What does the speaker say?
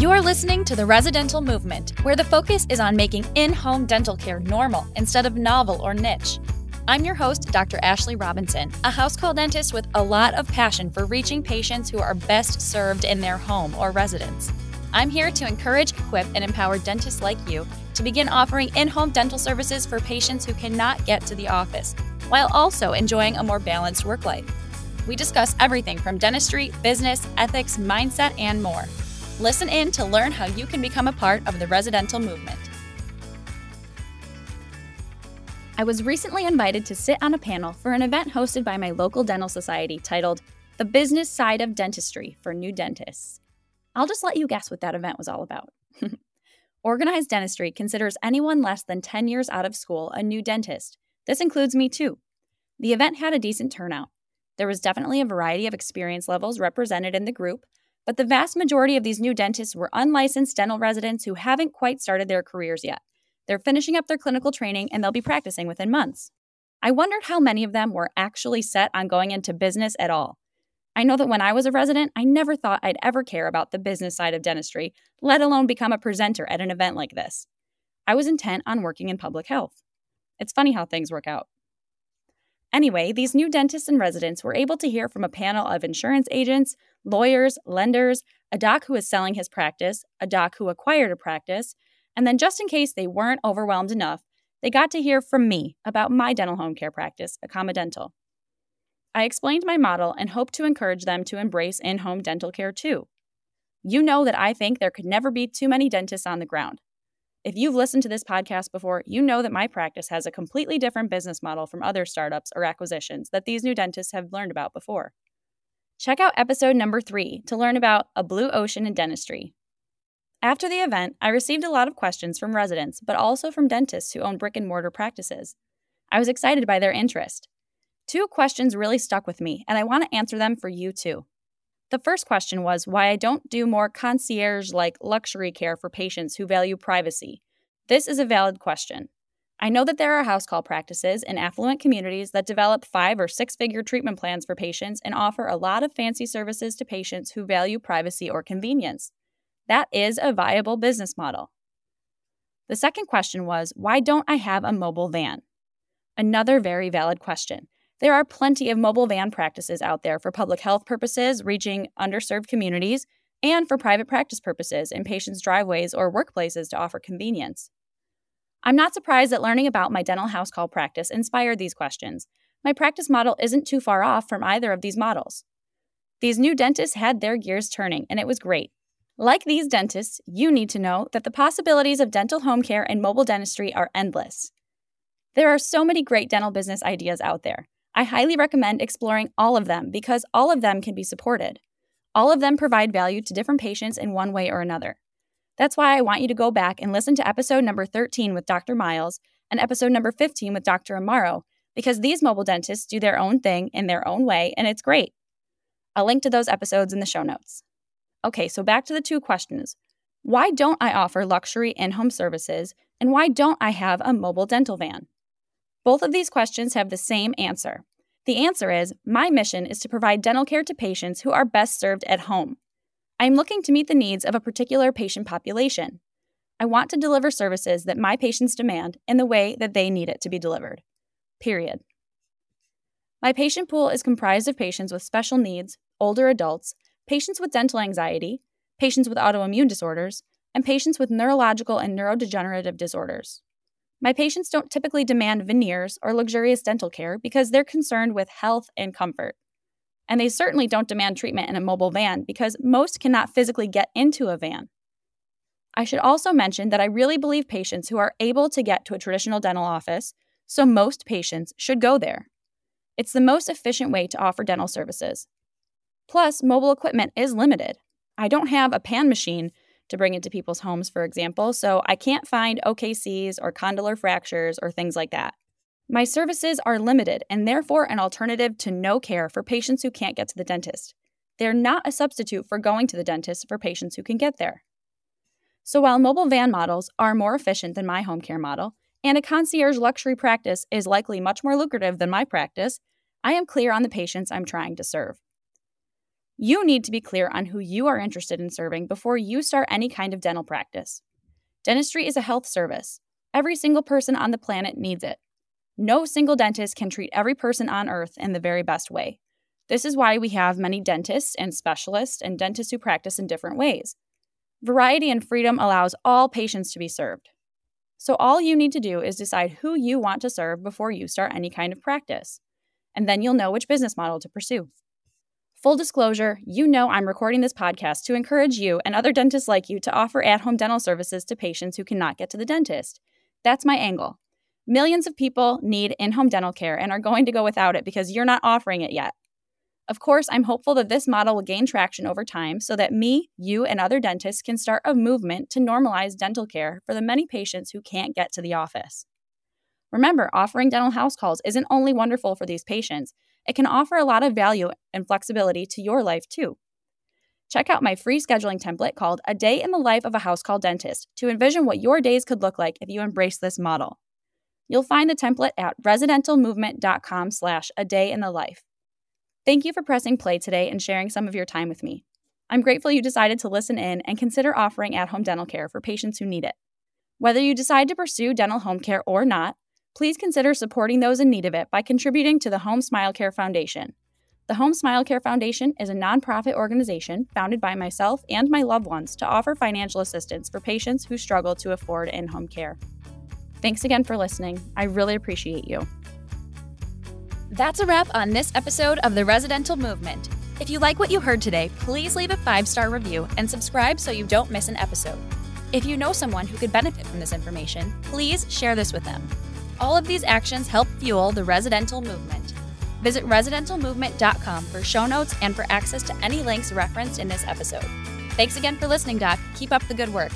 You're listening to the Residential Movement, where the focus is on making in home dental care normal instead of novel or niche. I'm your host, Dr. Ashley Robinson, a house call dentist with a lot of passion for reaching patients who are best served in their home or residence. I'm here to encourage, equip, and empower dentists like you to begin offering in home dental services for patients who cannot get to the office, while also enjoying a more balanced work life. We discuss everything from dentistry, business, ethics, mindset, and more. Listen in to learn how you can become a part of the residential movement. I was recently invited to sit on a panel for an event hosted by my local dental society titled The Business Side of Dentistry for New Dentists. I'll just let you guess what that event was all about. Organized dentistry considers anyone less than 10 years out of school a new dentist. This includes me too. The event had a decent turnout. There was definitely a variety of experience levels represented in the group, but the vast majority of these new dentists were unlicensed dental residents who haven't quite started their careers yet. They're finishing up their clinical training and they'll be practicing within months. I wondered how many of them were actually set on going into business at all. I know that when I was a resident, I never thought I'd ever care about the business side of dentistry, let alone become a presenter at an event like this. I was intent on working in public health. It's funny how things work out. Anyway, these new dentists and residents were able to hear from a panel of insurance agents, lawyers, lenders, a doc who is selling his practice, a doc who acquired a practice, and then, just in case they weren't overwhelmed enough, they got to hear from me about my dental home care practice, AccommoDental. I explained my model and hope to encourage them to embrace in home dental care too. You know that I think there could never be too many dentists on the ground. If you've listened to this podcast before, you know that my practice has a completely different business model from other startups or acquisitions that these new dentists have learned about before. Check out episode number three to learn about a blue ocean in dentistry, after the event, I received a lot of questions from residents, but also from dentists who own brick and mortar practices. I was excited by their interest. Two questions really stuck with me, and I want to answer them for you too. The first question was why I don't do more concierge like luxury care for patients who value privacy. This is a valid question. I know that there are house call practices in affluent communities that develop five or six figure treatment plans for patients and offer a lot of fancy services to patients who value privacy or convenience. That is a viable business model. The second question was why don't I have a mobile van? Another very valid question. There are plenty of mobile van practices out there for public health purposes, reaching underserved communities, and for private practice purposes in patients' driveways or workplaces to offer convenience. I'm not surprised that learning about my dental house call practice inspired these questions. My practice model isn't too far off from either of these models. These new dentists had their gears turning, and it was great. Like these dentists, you need to know that the possibilities of dental home care and mobile dentistry are endless. There are so many great dental business ideas out there. I highly recommend exploring all of them because all of them can be supported. All of them provide value to different patients in one way or another. That's why I want you to go back and listen to episode number 13 with Dr. Miles and episode number 15 with Dr. Amaro because these mobile dentists do their own thing in their own way and it's great. I'll link to those episodes in the show notes. Okay, so back to the two questions. Why don't I offer luxury in home services, and why don't I have a mobile dental van? Both of these questions have the same answer. The answer is my mission is to provide dental care to patients who are best served at home. I am looking to meet the needs of a particular patient population. I want to deliver services that my patients demand in the way that they need it to be delivered. Period. My patient pool is comprised of patients with special needs, older adults, patients with dental anxiety, patients with autoimmune disorders, and patients with neurological and neurodegenerative disorders. My patients don't typically demand veneers or luxurious dental care because they're concerned with health and comfort. And they certainly don't demand treatment in a mobile van because most cannot physically get into a van. I should also mention that I really believe patients who are able to get to a traditional dental office, so most patients should go there. It's the most efficient way to offer dental services, Plus, mobile equipment is limited. I don't have a pan machine to bring it to people's homes, for example, so I can't find OKCs or condylar fractures or things like that. My services are limited and therefore an alternative to no care for patients who can't get to the dentist. They're not a substitute for going to the dentist for patients who can get there. So while mobile van models are more efficient than my home care model, and a concierge luxury practice is likely much more lucrative than my practice, I am clear on the patients I'm trying to serve. You need to be clear on who you are interested in serving before you start any kind of dental practice. Dentistry is a health service. Every single person on the planet needs it. No single dentist can treat every person on earth in the very best way. This is why we have many dentists and specialists and dentists who practice in different ways. Variety and freedom allows all patients to be served. So, all you need to do is decide who you want to serve before you start any kind of practice. And then you'll know which business model to pursue. Full disclosure, you know I'm recording this podcast to encourage you and other dentists like you to offer at home dental services to patients who cannot get to the dentist. That's my angle. Millions of people need in home dental care and are going to go without it because you're not offering it yet. Of course, I'm hopeful that this model will gain traction over time so that me, you, and other dentists can start a movement to normalize dental care for the many patients who can't get to the office. Remember, offering dental house calls isn't only wonderful for these patients, it can offer a lot of value and flexibility to your life too. Check out my free scheduling template called A Day in the Life of a House Call Dentist to envision what your days could look like if you embrace this model. You'll find the template at residentialmovement.com slash a day in the life. Thank you for pressing play today and sharing some of your time with me. I'm grateful you decided to listen in and consider offering at home dental care for patients who need it. Whether you decide to pursue dental home care or not, please consider supporting those in need of it by contributing to the Home Smile Care Foundation. The Home Smile Care Foundation is a nonprofit organization founded by myself and my loved ones to offer financial assistance for patients who struggle to afford in home care. Thanks again for listening. I really appreciate you. That's a wrap on this episode of The Residential Movement. If you like what you heard today, please leave a five star review and subscribe so you don't miss an episode. If you know someone who could benefit from this information, please share this with them. All of these actions help fuel the residential movement. Visit residentialmovement.com for show notes and for access to any links referenced in this episode. Thanks again for listening, Doc. Keep up the good work.